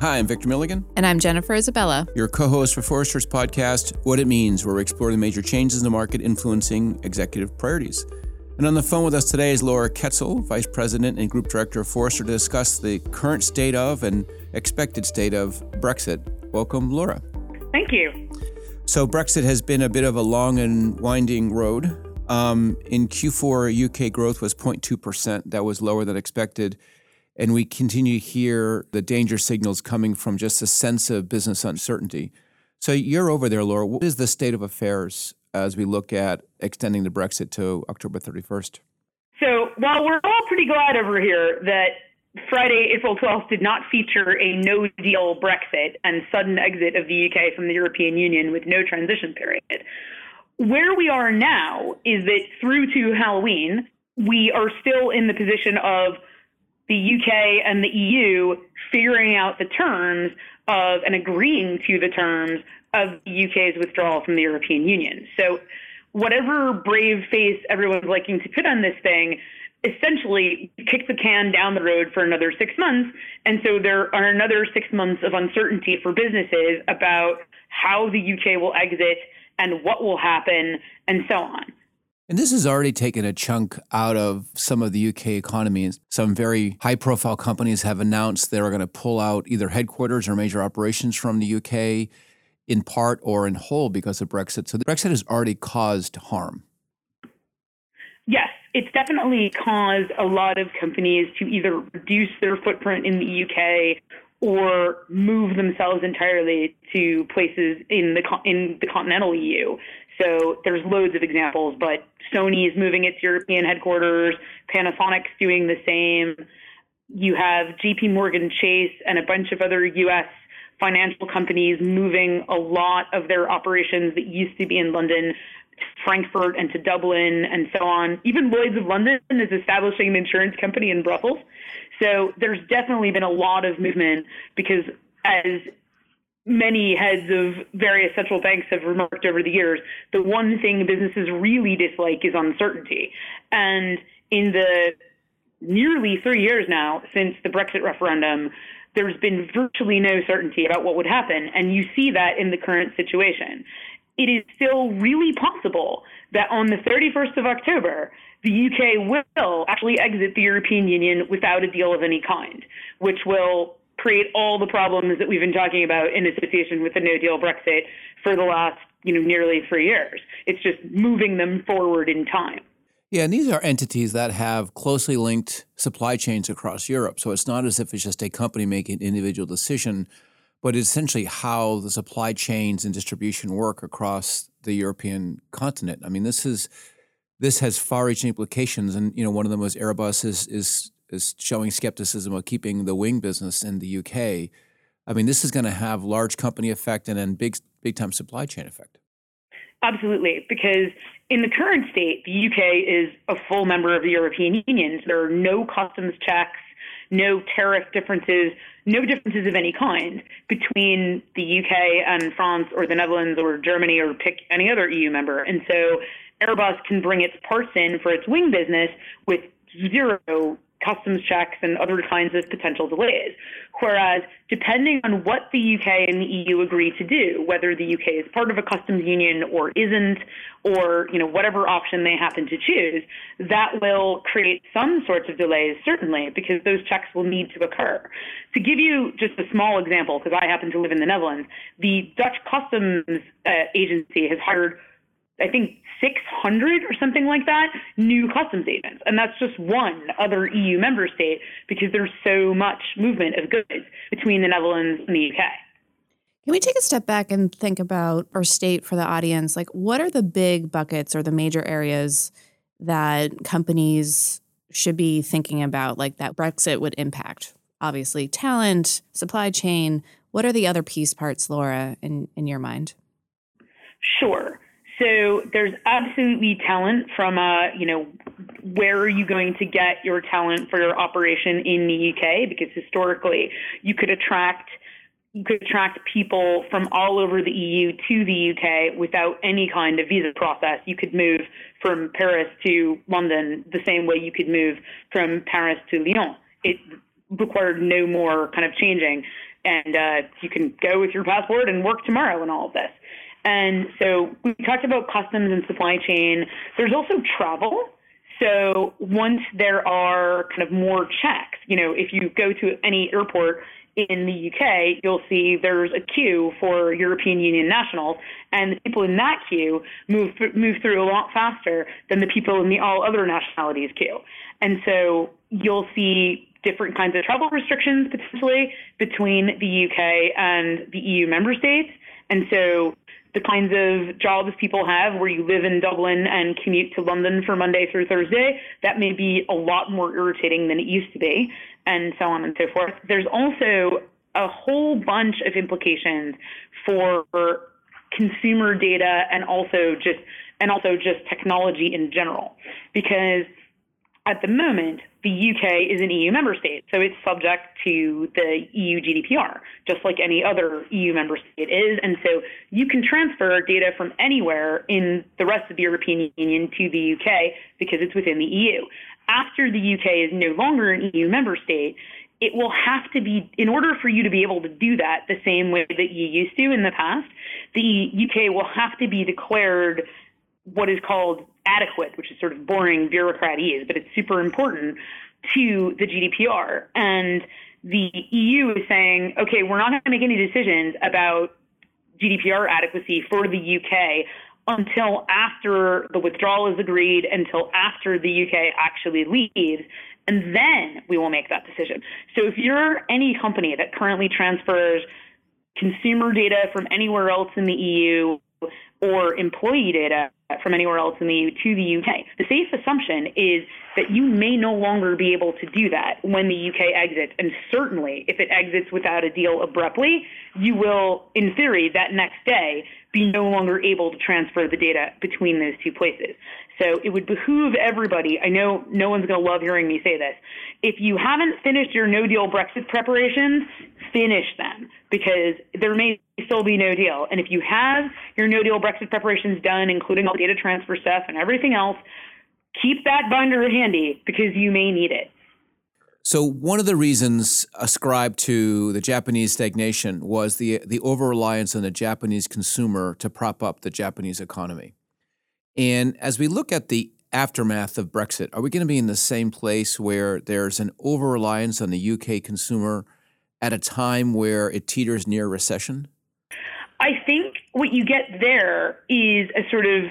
Hi, I'm Victor Milligan. And I'm Jennifer Isabella. Your co host for Forrester's podcast, What It Means, where we explore the major changes in the market influencing executive priorities. And on the phone with us today is Laura Koetzle, Vice President and Group Director of Forrester, to discuss the current state of and expected state of Brexit. Welcome, Laura. Thank you. So, Brexit has been a bit of a long and winding road. Um, in Q4, UK growth was 0.2%. That was lower than expected. And we continue to hear the danger signals coming from just a sense of business uncertainty. So, you're over there, Laura. What is the state of affairs as we look at extending the Brexit to October 31st? So, while we're all pretty glad over here that Friday, April 12th, did not feature a no deal Brexit and sudden exit of the UK from the European Union with no transition period. Where we are now is that through to Halloween, we are still in the position of the UK and the EU figuring out the terms of and agreeing to the terms of the UK's withdrawal from the European Union. So, whatever brave face everyone's liking to put on this thing, essentially kick the can down the road for another six months. And so there are another six months of uncertainty for businesses about how the UK will exit and what will happen and so on. And this has already taken a chunk out of some of the UK economy. Some very high profile companies have announced they're going to pull out either headquarters or major operations from the UK in part or in whole because of Brexit. So Brexit has already caused harm. Yes, it's definitely caused a lot of companies to either reduce their footprint in the UK or move themselves entirely to places in the in the continental EU. So there's loads of examples, but Sony is moving its European headquarters, Panasonic's doing the same. You have JP Morgan Chase and a bunch of other US financial companies moving a lot of their operations that used to be in London to Frankfurt and to Dublin and so on. Even Lloyd's of London is establishing an insurance company in Brussels. So there's definitely been a lot of movement because as many heads of various central banks have remarked over the years, the one thing businesses really dislike is uncertainty. And in the nearly three years now since the Brexit referendum, there's been virtually no certainty about what would happen. And you see that in the current situation it is still really possible that on the 31st of October, the UK will actually exit the European Union without a deal of any kind, which will create all the problems that we've been talking about in association with the no deal Brexit for the last, you know, nearly three years. It's just moving them forward in time. Yeah, and these are entities that have closely linked supply chains across Europe. So it's not as if it's just a company making an individual decision but it's essentially how the supply chains and distribution work across the European continent. I mean, this is this has far-reaching implications, and you know, one of them was Airbus is is is showing skepticism of keeping the wing business in the UK. I mean, this is going to have large company effect and then big big time supply chain effect. Absolutely, because in the current state, the UK is a full member of the European Union. So there are no customs checks no tariff differences, no differences of any kind between the UK and France or the Netherlands or Germany or pick any other EU member. And so Airbus can bring its parts in for its wing business with zero customs checks and other kinds of potential delays. Whereas, depending on what the UK and the EU agree to do, whether the UK is part of a customs union or isn't, or you know whatever option they happen to choose, that will create some sorts of delays, certainly, because those checks will need to occur. To give you just a small example, because I happen to live in the Netherlands, the Dutch customs uh, agency has hired I think 600 or something like that new customs agents. And that's just one other EU member state because there's so much movement of goods between the Netherlands and the UK. Can we take a step back and think about or state for the audience, like what are the big buckets or the major areas that companies should be thinking about, like that Brexit would impact? Obviously, talent, supply chain. What are the other piece parts, Laura, in, in your mind? Sure. So there's absolutely talent from, uh, you know, where are you going to get your talent for your operation in the UK? Because historically, you could attract you could attract people from all over the EU to the UK without any kind of visa process. You could move from Paris to London the same way you could move from Paris to Lyon. It required no more kind of changing. and uh, you can go with your passport and work tomorrow and all of this. And so we talked about customs and supply chain. There's also travel. So once there are kind of more checks, you know, if you go to any airport in the UK, you'll see there's a queue for European Union nationals, and the people in that queue move move through a lot faster than the people in the all other nationalities queue. And so you'll see different kinds of travel restrictions potentially between the UK and the EU member states. And so the kinds of jobs people have where you live in Dublin and commute to London for Monday through Thursday, that may be a lot more irritating than it used to be, and so on and so forth. There's also a whole bunch of implications for consumer data and also just and also just technology in general because at the moment, the UK is an EU member state, so it's subject to the EU GDPR, just like any other EU member state is. And so you can transfer data from anywhere in the rest of the European Union to the UK because it's within the EU. After the UK is no longer an EU member state, it will have to be, in order for you to be able to do that the same way that you used to in the past, the UK will have to be declared what is called adequate, which is sort of boring bureaucratese, but it's super important to the GDPR. And the EU is saying, okay, we're not going to make any decisions about GDPR adequacy for the UK until after the withdrawal is agreed, until after the UK actually leaves, and then we will make that decision. So if you're any company that currently transfers consumer data from anywhere else in the EU or employee data Uh, from anywhere else in the EU to the UK. The safe assumption is that you may no longer be able to do that when the UK exits. And certainly, if it exits without a deal abruptly, you will, in theory, that next day be no longer able to transfer the data between those two places. So it would behoove everybody. I know no one's going to love hearing me say this. If you haven't finished your no deal Brexit preparations, finish them because there may still be no deal. And if you have your no deal Brexit preparations done, including all the data transfer stuff and everything else, keep that binder handy because you may need it. So one of the reasons ascribed to the Japanese stagnation was the the over reliance on the Japanese consumer to prop up the Japanese economy. And as we look at the aftermath of Brexit, are we going to be in the same place where there's an over reliance on the UK consumer at a time where it teeters near recession? I think what you get there is a sort of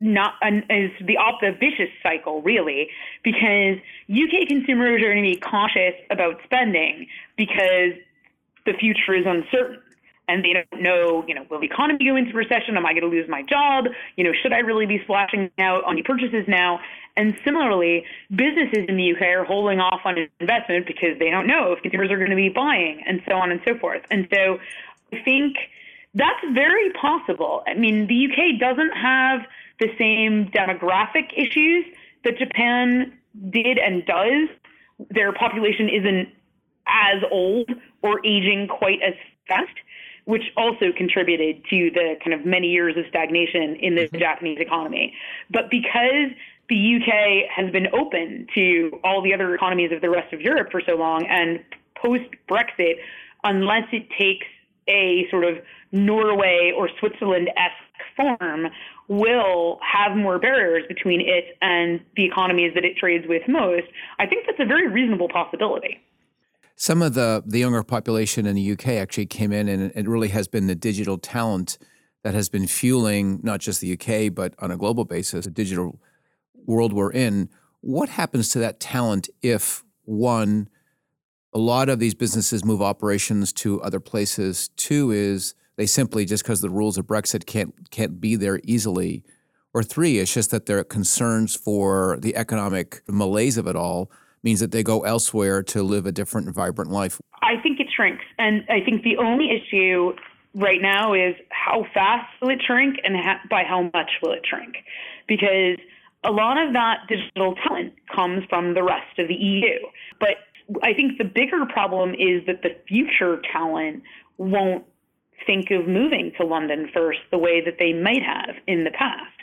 not an, is the op the vicious cycle really because UK consumers are going to be cautious about spending because the future is uncertain and they don't know, you know, will the economy go into recession? Am I going to lose my job? You know, should I really be splashing out on new purchases now? And similarly, businesses in the UK are holding off on investment because they don't know if consumers are going to be buying and so on and so forth. And so I think that's very possible. I mean, the UK doesn't have the same demographic issues that Japan did and does. Their population isn't as old or aging quite as fast, which also contributed to the kind of many years of stagnation in the mm-hmm. Japanese economy. But because the UK has been open to all the other economies of the rest of Europe for so long, and post Brexit, unless it takes a sort of Norway or Switzerland esque form, will have more barriers between it and the economies that it trades with most. I think that's a very reasonable possibility. Some of the, the younger population in the UK actually came in, and it really has been the digital talent that has been fueling not just the UK, but on a global basis, the digital world we're in. What happens to that talent if, one, a lot of these businesses move operations to other places? Two is they simply, just because the rules of Brexit can't, can't be there easily. Or three, it's just that their concerns for the economic malaise of it all means that they go elsewhere to live a different and vibrant life? I think it shrinks. And I think the only issue right now is how fast will it shrink and ha- by how much will it shrink? Because a lot of that digital talent comes from the rest of the EU. But I think the bigger problem is that the future talent won't think of moving to London first the way that they might have in the past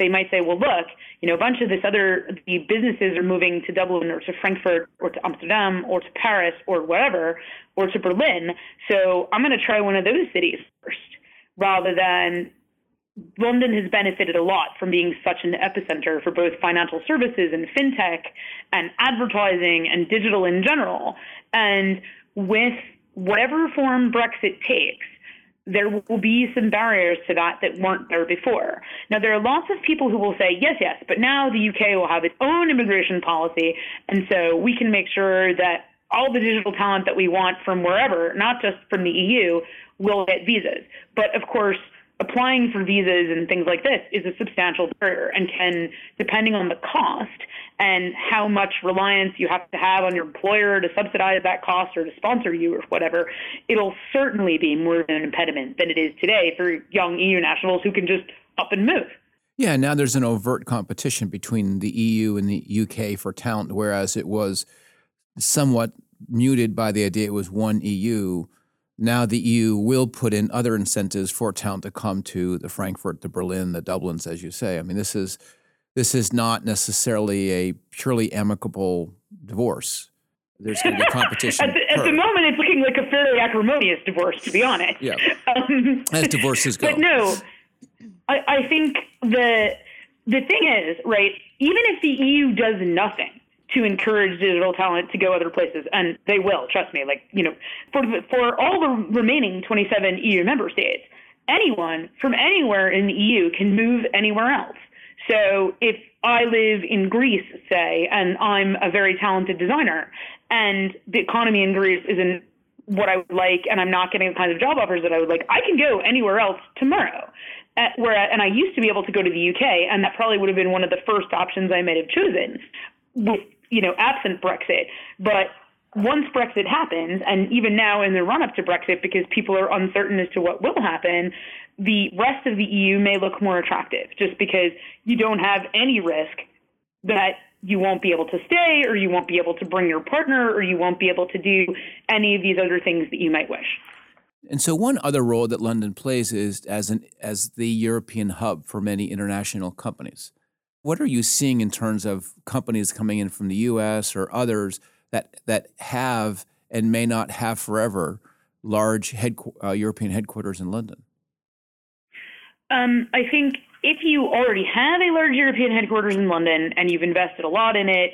they might say, well, look, you know, a bunch of this other the businesses are moving to Dublin or to Frankfurt or to Amsterdam or to Paris or whatever or to Berlin. So I'm going to try one of those cities first, rather than London has benefited a lot from being such an epicenter for both financial services and fintech and advertising and digital in general. And with whatever form Brexit takes, there will be some barriers to that that weren't there before. Now, there are lots of people who will say, yes, yes, but now the UK will have its own immigration policy, and so we can make sure that all the digital talent that we want from wherever, not just from the EU, will get visas. But of course, applying for visas and things like this is a substantial barrier and can, depending on the cost and how much reliance you have to have on your employer to subsidize that cost or to sponsor you or whatever, it'll certainly be more of an impediment than it is today for young EU nationals who can just up and move. Yeah, now there's an overt competition between the EU and the UK for talent, whereas it was somewhat muted by the idea it was one EU now the EU will put in other incentives for talent to come to the Frankfurt, the Berlin, the Dublins, as you say. I mean, this is this is not necessarily a purely amicable divorce. There's going to be competition. at, the, at the, moment, it's looking like a fairly acrimonious divorce, to be honest. Yeah, um, as divorces go. But no, I, I think the the thing is, right? Even if the EU does nothing, to encourage digital talent to go other places, and they will. Trust me. Like you know, for for all the remaining 27 EU member states, anyone from anywhere in the EU can move anywhere else. So if I live in Greece, say, and I'm a very talented designer, and the economy in Greece isn't what I would like, and I'm not getting the kinds of job offers that I would like, I can go anywhere else tomorrow. At, where and I used to be able to go to the UK, and that probably would have been one of the first options I might have chosen. With you know, absent Brexit. But once Brexit happens, and even now in the run up to Brexit, because people are uncertain as to what will happen, the rest of the EU may look more attractive just because you don't have any risk that you won't be able to stay or you won't be able to bring your partner or you won't be able to do any of these other things that you might wish. And so one other role that London plays is as an as the European hub for many international companies. What are you seeing in terms of companies coming in from the U.S. or others that that have and may not have forever large uh, European headquarters in London? Um, I think if you already have a large European headquarters in London and you've invested a lot in it,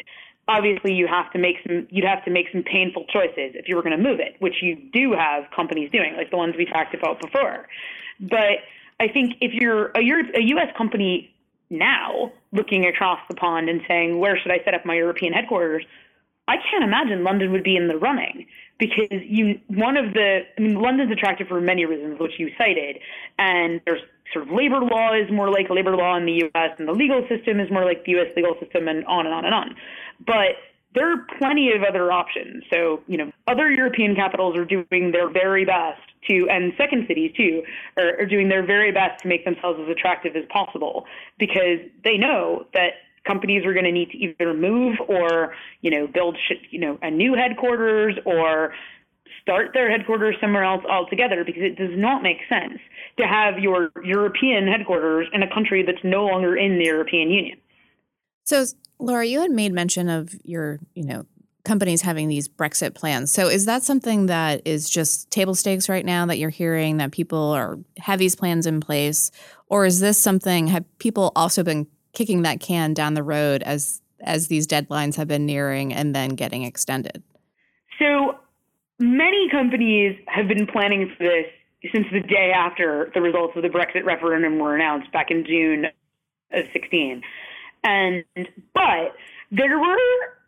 obviously you have to make some you'd have to make some painful choices if you were going to move it, which you do have companies doing, like the ones we talked about before. But I think if you're a, a U.S. company now looking across the pond and saying, where should I set up my European headquarters? I can't imagine London would be in the running because you one of the I mean London's attractive for many reasons, which you cited, and there's sort of labor law is more like labor law in the U.S. and the legal system is more like the U.S. legal system, and on and on and on. But there are plenty of other options. So you know, other European capitals are doing their very best to, and second cities too, are, are doing their very best to make themselves as attractive as possible because they know that companies are going to need to either move or you know build you know a new headquarters or start their headquarters somewhere else altogether because it does not make sense to have your European headquarters in a country that's no longer in the European Union. So, Laura, you had made mention of your, you know, companies having these Brexit plans. So is that something that is just table stakes right now that you're hearing that people are have these plans in place or is this something have people also been kicking that can down the road as as these deadlines have been nearing and then getting extended? So many companies have been planning for this since the day after the results of the Brexit referendum were announced back in June of 16. And but there were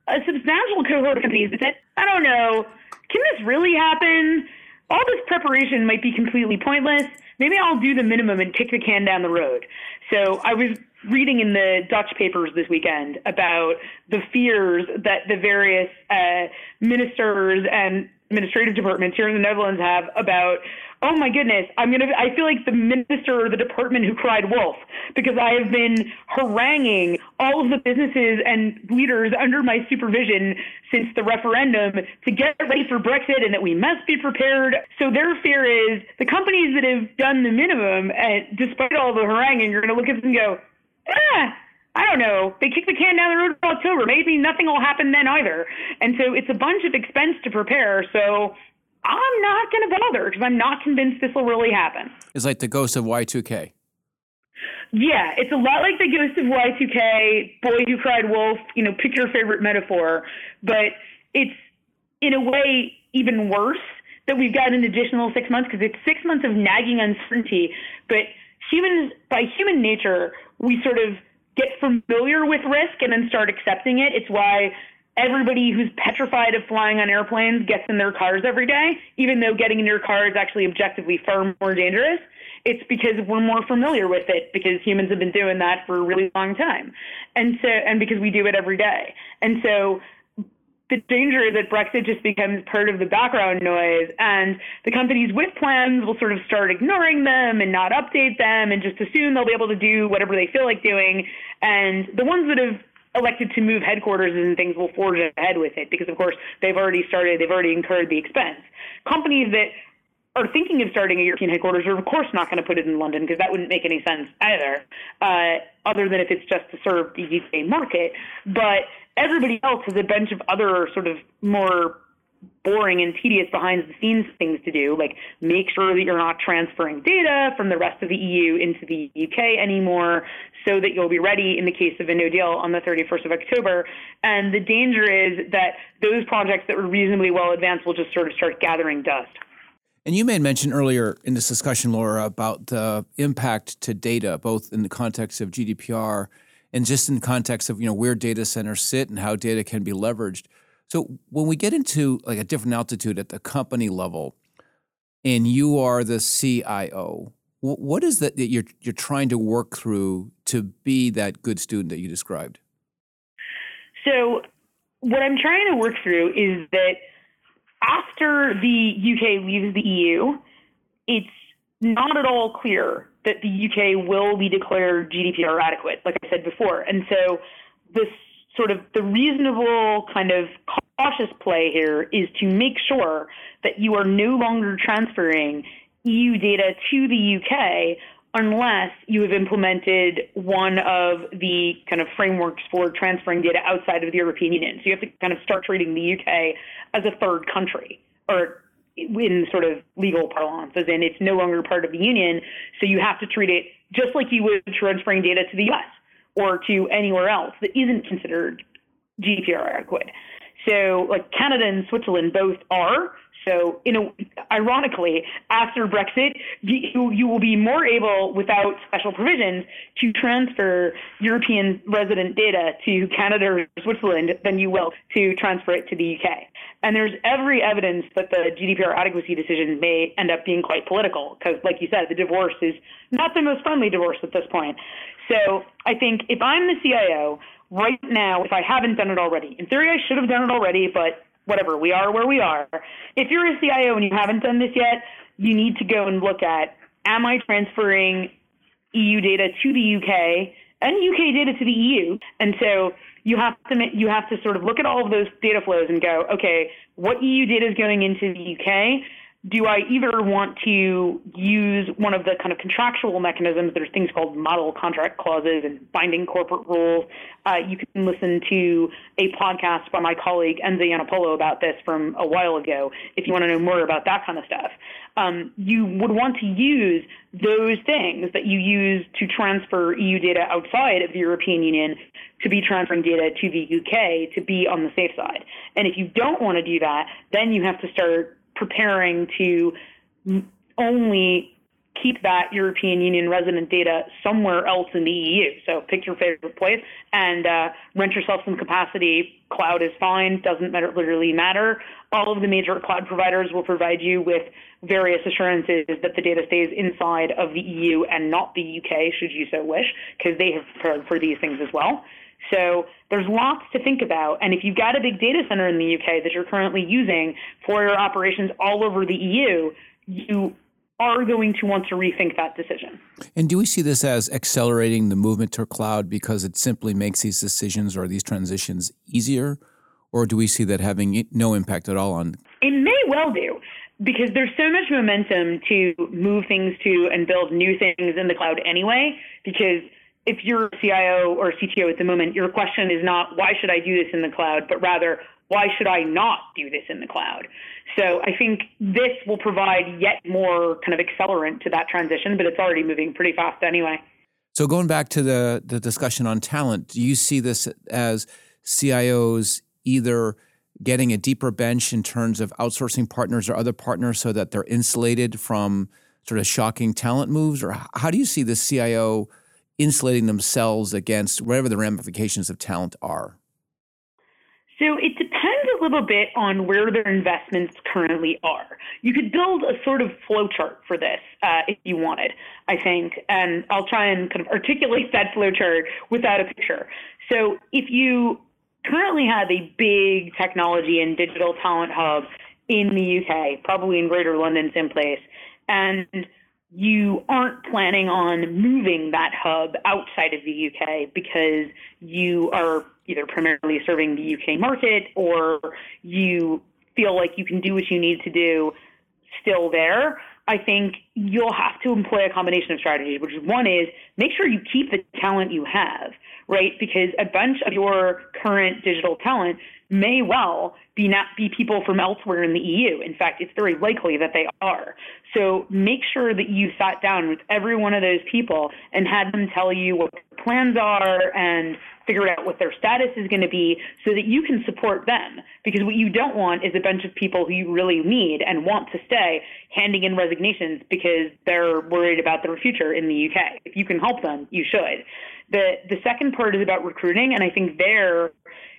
a substantial cohort of companies that said, I don't know, can this really happen? All this preparation might be completely pointless. Maybe I'll do the minimum and kick the can down the road. So I was reading in the Dutch papers this weekend about the fears that the various uh, ministers and administrative departments here in the Netherlands have about oh my goodness, I'm gonna. I feel like the minister or the department who cried wolf because I have been haranguing all of the businesses and leaders under my supervision since the referendum to get ready for Brexit and that we must be prepared. So their fear is the companies that have done the minimum, and despite all the haranguing, you're going to look at them and go, eh, I don't know. They kick the can down the road in October. Maybe nothing will happen then either. And so it's a bunch of expense to prepare. So I'm not going to bother because I'm not convinced this will really happen. It's like the ghost of Y2K. Yeah, it's a lot like the ghost of Y2K, Boy Who Cried Wolf, you know, pick your favorite metaphor. But it's in a way even worse that we've got an additional six months because it's six months of nagging uncertainty. But humans, by human nature, we sort of get familiar with risk and then start accepting it. It's why everybody who's petrified of flying on airplanes gets in their cars every day, even though getting in your car is actually objectively far more dangerous. It's because we're more familiar with it because humans have been doing that for a really long time. And so, and because we do it every day. And so the danger is that Brexit just becomes part of the background noise, and the companies with plans will sort of start ignoring them and not update them and just assume they'll be able to do whatever they feel like doing. And the ones that have elected to move headquarters and things will forge ahead with it because, of course, they've already started, they've already incurred the expense. Companies that are thinking of starting a European headquarters are, of course, not going to put it in London because that wouldn't make any sense either, uh, other than if it's just to serve the UK market. But everybody else has a bunch of other sort of more boring and tedious behind the scenes things to do, like make sure that you're not transferring data from the rest of the EU into the UK anymore so that you'll be ready in the case of a no deal on the 31st of October. And the danger is that those projects that were reasonably well advanced will just sort of start gathering dust. And you made mention earlier in this discussion, Laura, about the impact to data, both in the context of GDPR and just in the context of you know where data centers sit and how data can be leveraged. So when we get into like a different altitude at the company level, and you are the CIO, what is that that you're you're trying to work through to be that good student that you described? So what I'm trying to work through is that after the UK leaves the EU, it's not at all clear that the UK will be declared GDPR adequate, like I said before. And so this sort of the reasonable kind of cautious play here is to make sure that you are no longer transferring EU data to the UK unless you have implemented one of the kind of frameworks for transferring data outside of the European Union. So you have to kind of start treating the UK as a third country or in sort of legal parlance, as in it's no longer part of the union. So you have to treat it just like you would transferring data to the US or to anywhere else that isn't considered GDPR adequate. So, like Canada and Switzerland both are. So, you know, ironically, after Brexit, you, you will be more able, without special provisions, to transfer European resident data to Canada or Switzerland than you will to transfer it to the UK. And there's every evidence that the GDPR adequacy decision may end up being quite political because, like you said, the divorce is not the most friendly divorce at this point. So I think if I'm the CIO right now, if I haven't done it already, in theory, I should have done it already, but whatever, we are where we are. If you're a CIO and you haven't done this yet, you need to go and look at am I transferring EU data to the UK and UK data to the EU? And so you have to you have to sort of look at all of those data flows and go, okay, what EU data is going into the UK? Do I either want to use one of the kind of contractual mechanisms? There's things called model contract clauses and binding corporate rules. Uh, you can listen to a podcast by my colleague Enza Iannopollo about this from a while ago if you want to know more about that kind of stuff. Um, you would want to use those things that you use to transfer EU data outside of the European Union to be transferring data to the UK to be on the safe side. And if you don't want to do that, then you have to start preparing to only keep that European Union resident data somewhere else in the EU. So pick your favorite place and uh, rent yourself some capacity. Cloud is fine, doesn't matter, literally matter. All of the major cloud providers will provide you with various assurances that the data stays inside of the EU and not the UK, should you so wish, because they have prepared for these things as well. So there's lots to think about. And if you've got a big data center in the UK that you're currently using for your operations all over the EU, you are going to want to rethink that decision. And do we see this as accelerating the movement to cloud because it simply makes these decisions or these transitions easier? Or do we see that having no impact at all on? It may well do because there's so much momentum to move things to and build new things in the cloud anyway, because if you're a CIO or CTO at the moment, your question is not why should I do this in the cloud, but rather why should I not do this in the cloud? So I think this will provide yet more kind of accelerant to that transition, but it's already moving pretty fast anyway. So going back to the the discussion on talent, do you see this as CIOs either getting a deeper bench in terms of outsourcing partners or other partners so that they're insulated from sort of shocking talent moves? Or how do you see the CIO insulating themselves against whatever the ramifications of talent are? So it depends a little bit on where their investments currently are. You could build a sort of flowchart for this uh, if you wanted, I think, and I'll try and kind of articulate that flowchart without a picture. So if you currently have a big technology and digital talent hub in the UK, probably in Greater London someplace, and you aren't planning on moving that hub outside of the UK because you are either primarily serving the UK market or you feel like you can do what you need to do still there. I think you'll have to employ a combination of strategies, which is one is make sure you keep the talent you have, right? Because a bunch of your current digital talent may well be not be people from elsewhere in the EU. In fact, it's very likely that they are. So make sure that you sat down with every one of those people and had them tell you what their plans are and figure out what their status is going to be so that you can support them. Because what you don't want is a bunch of people who you really need and want to stay handing in resignations because they're worried about their future in the UK. If you can help them, you should. The the second part is about recruiting, and I think there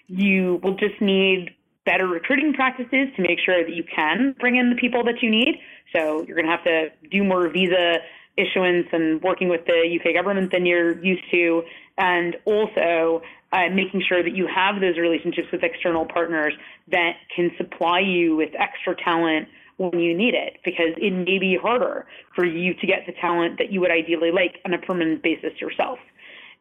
you will just need better recruiting practices to make sure that you can bring in the people that you need. So you're going to have to do more visa issuance and working with the UK government than you're used to, and also uh, making sure that you have those relationships with external partners that can supply you with extra talent when you need it, because it may be harder for you to get the talent that you would ideally like on a permanent basis yourself.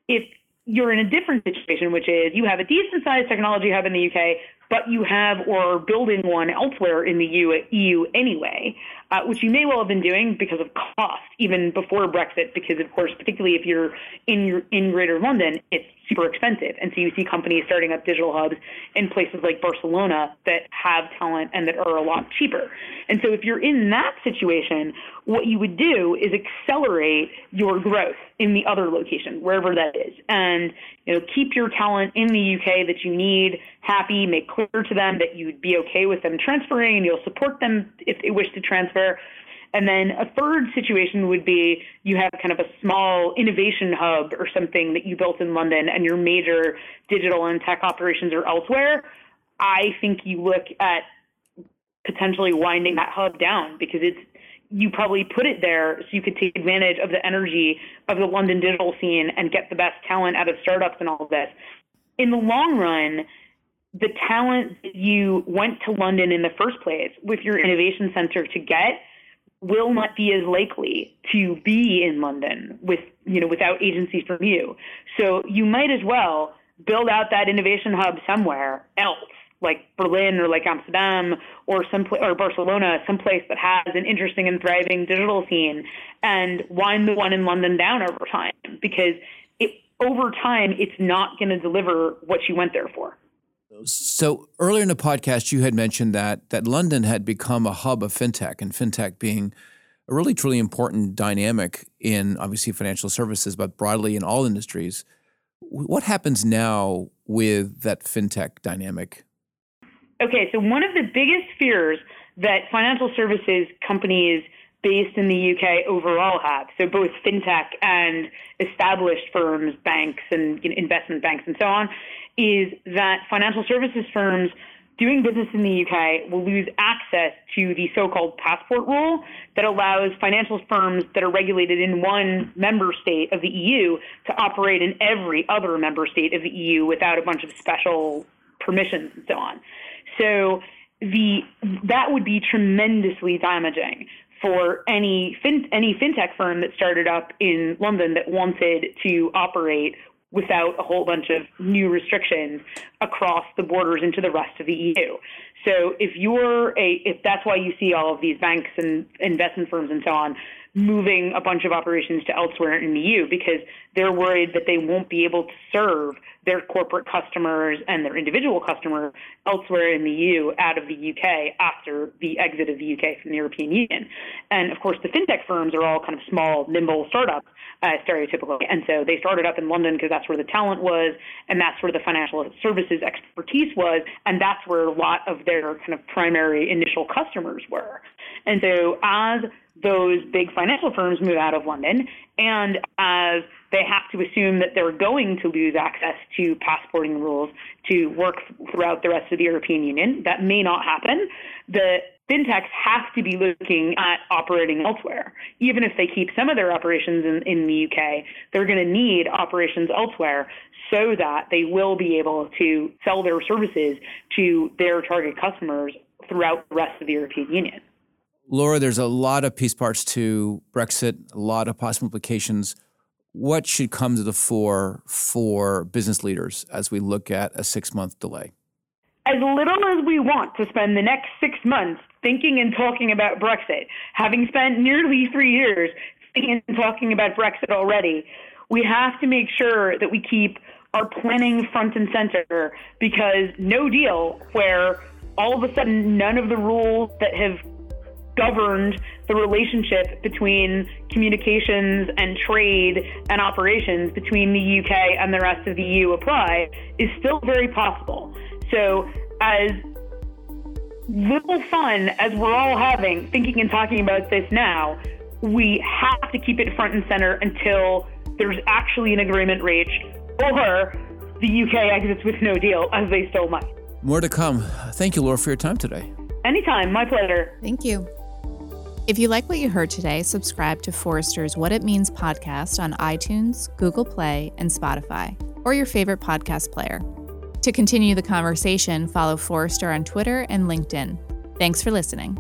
If you're in a different situation, which is you have a decent sized technology hub in the UK, but you have or building one elsewhere in the EU anyway, uh, which you may well have been doing because of cost, even before Brexit, because of course, particularly if you're in in Greater London, it's super expensive, and so you see companies starting up digital hubs in places like Barcelona that have talent and that are a lot cheaper. And so if you're in that situation, what you would do is accelerate your growth in the other location, wherever that is, and you know keep your talent in the UK that you need happy, make clear to them that you'd be okay with them transferring and you'll support them if they wish to transfer. And then a third situation would be you have kind of a small innovation hub or something that you built in London and your major digital and tech operations are elsewhere. I think you look at potentially winding that hub down because it's you probably put it there so you could take advantage of the energy of the London digital scene and get the best talent out of startups and all of this. In the long run, the talent that you went to London in the first place with your innovation center to get will not be as likely to be in London with you know without agencies from you. So you might as well build out that innovation hub somewhere else, like Berlin or like Amsterdam or some or Barcelona, someplace that has an interesting and thriving digital scene, and wind the one in London down over time because over time it's not going to deliver what you went there for. So earlier in the podcast, you had mentioned that that London had become a hub of fintech, and fintech being a really truly important dynamic in obviously financial services, but broadly in all industries. What happens now with that fintech dynamic? Okay, so one of the biggest fears that financial services companies based in the UK overall have, so both fintech and established firms, banks and you know, investment banks and so on, is that financial services firms doing business in the UK will lose access to the so-called passport rule that allows financial firms that are regulated in one member state of the EU to operate in every other member state of the EU without a bunch of special permissions and so on. So the that would be tremendously damaging for any fin, any fintech firm that started up in London that wanted to operate without a whole bunch of new restrictions across the borders into the rest of the EU. So if you're a, if that's why you see all of these banks and investment firms and so on moving a bunch of operations to elsewhere in the EU because they're worried that they won't be able to serve their corporate customers and their individual customers elsewhere in the EU out of the UK after the exit of the UK from the European Union. And of course, the fintech firms are all kind of small, nimble startups, uh, stereotypically. And so they started up in London because that's where the talent was, and that's where the financial services expertise was, and that's where a lot of their kind of primary initial customers were. And so as those big financial firms move out of London, and as they have to assume that they're going to lose access to passporting rules to work throughout the rest of the European Union. That may not happen. The fintechs have to be looking at operating elsewhere. Even if they keep some of their operations in, in the UK, they're going to need operations elsewhere so that they will be able to sell their services to their target customers throughout the rest of the European Union. Laura, there's a lot of piece parts to Brexit, a lot of possible implications. What should come to the fore for business leaders as we look at a six month delay? As little as we want to spend the next six months thinking and talking about Brexit, having spent nearly three years thinking and talking about Brexit already, we have to make sure that we keep our planning front and center because no deal where all of a sudden none of the rules that have governed the relationship between communications and trade and operations between the UK and the rest of the EU apply is still very possible. So, as little fun as we're all having thinking and talking about this now, we have to keep it front and center until there's actually an agreement reached or the UK exits with no deal, as they still might. More to come. Thank you, Laura, for your time today. Anytime. My pleasure. Thank you. If you like what you heard today, subscribe to Forrester's What It Means podcast on iTunes, Google Play, and Spotify, or your favorite podcast player. To continue the conversation, follow Forrester on Twitter and LinkedIn. Thanks for listening.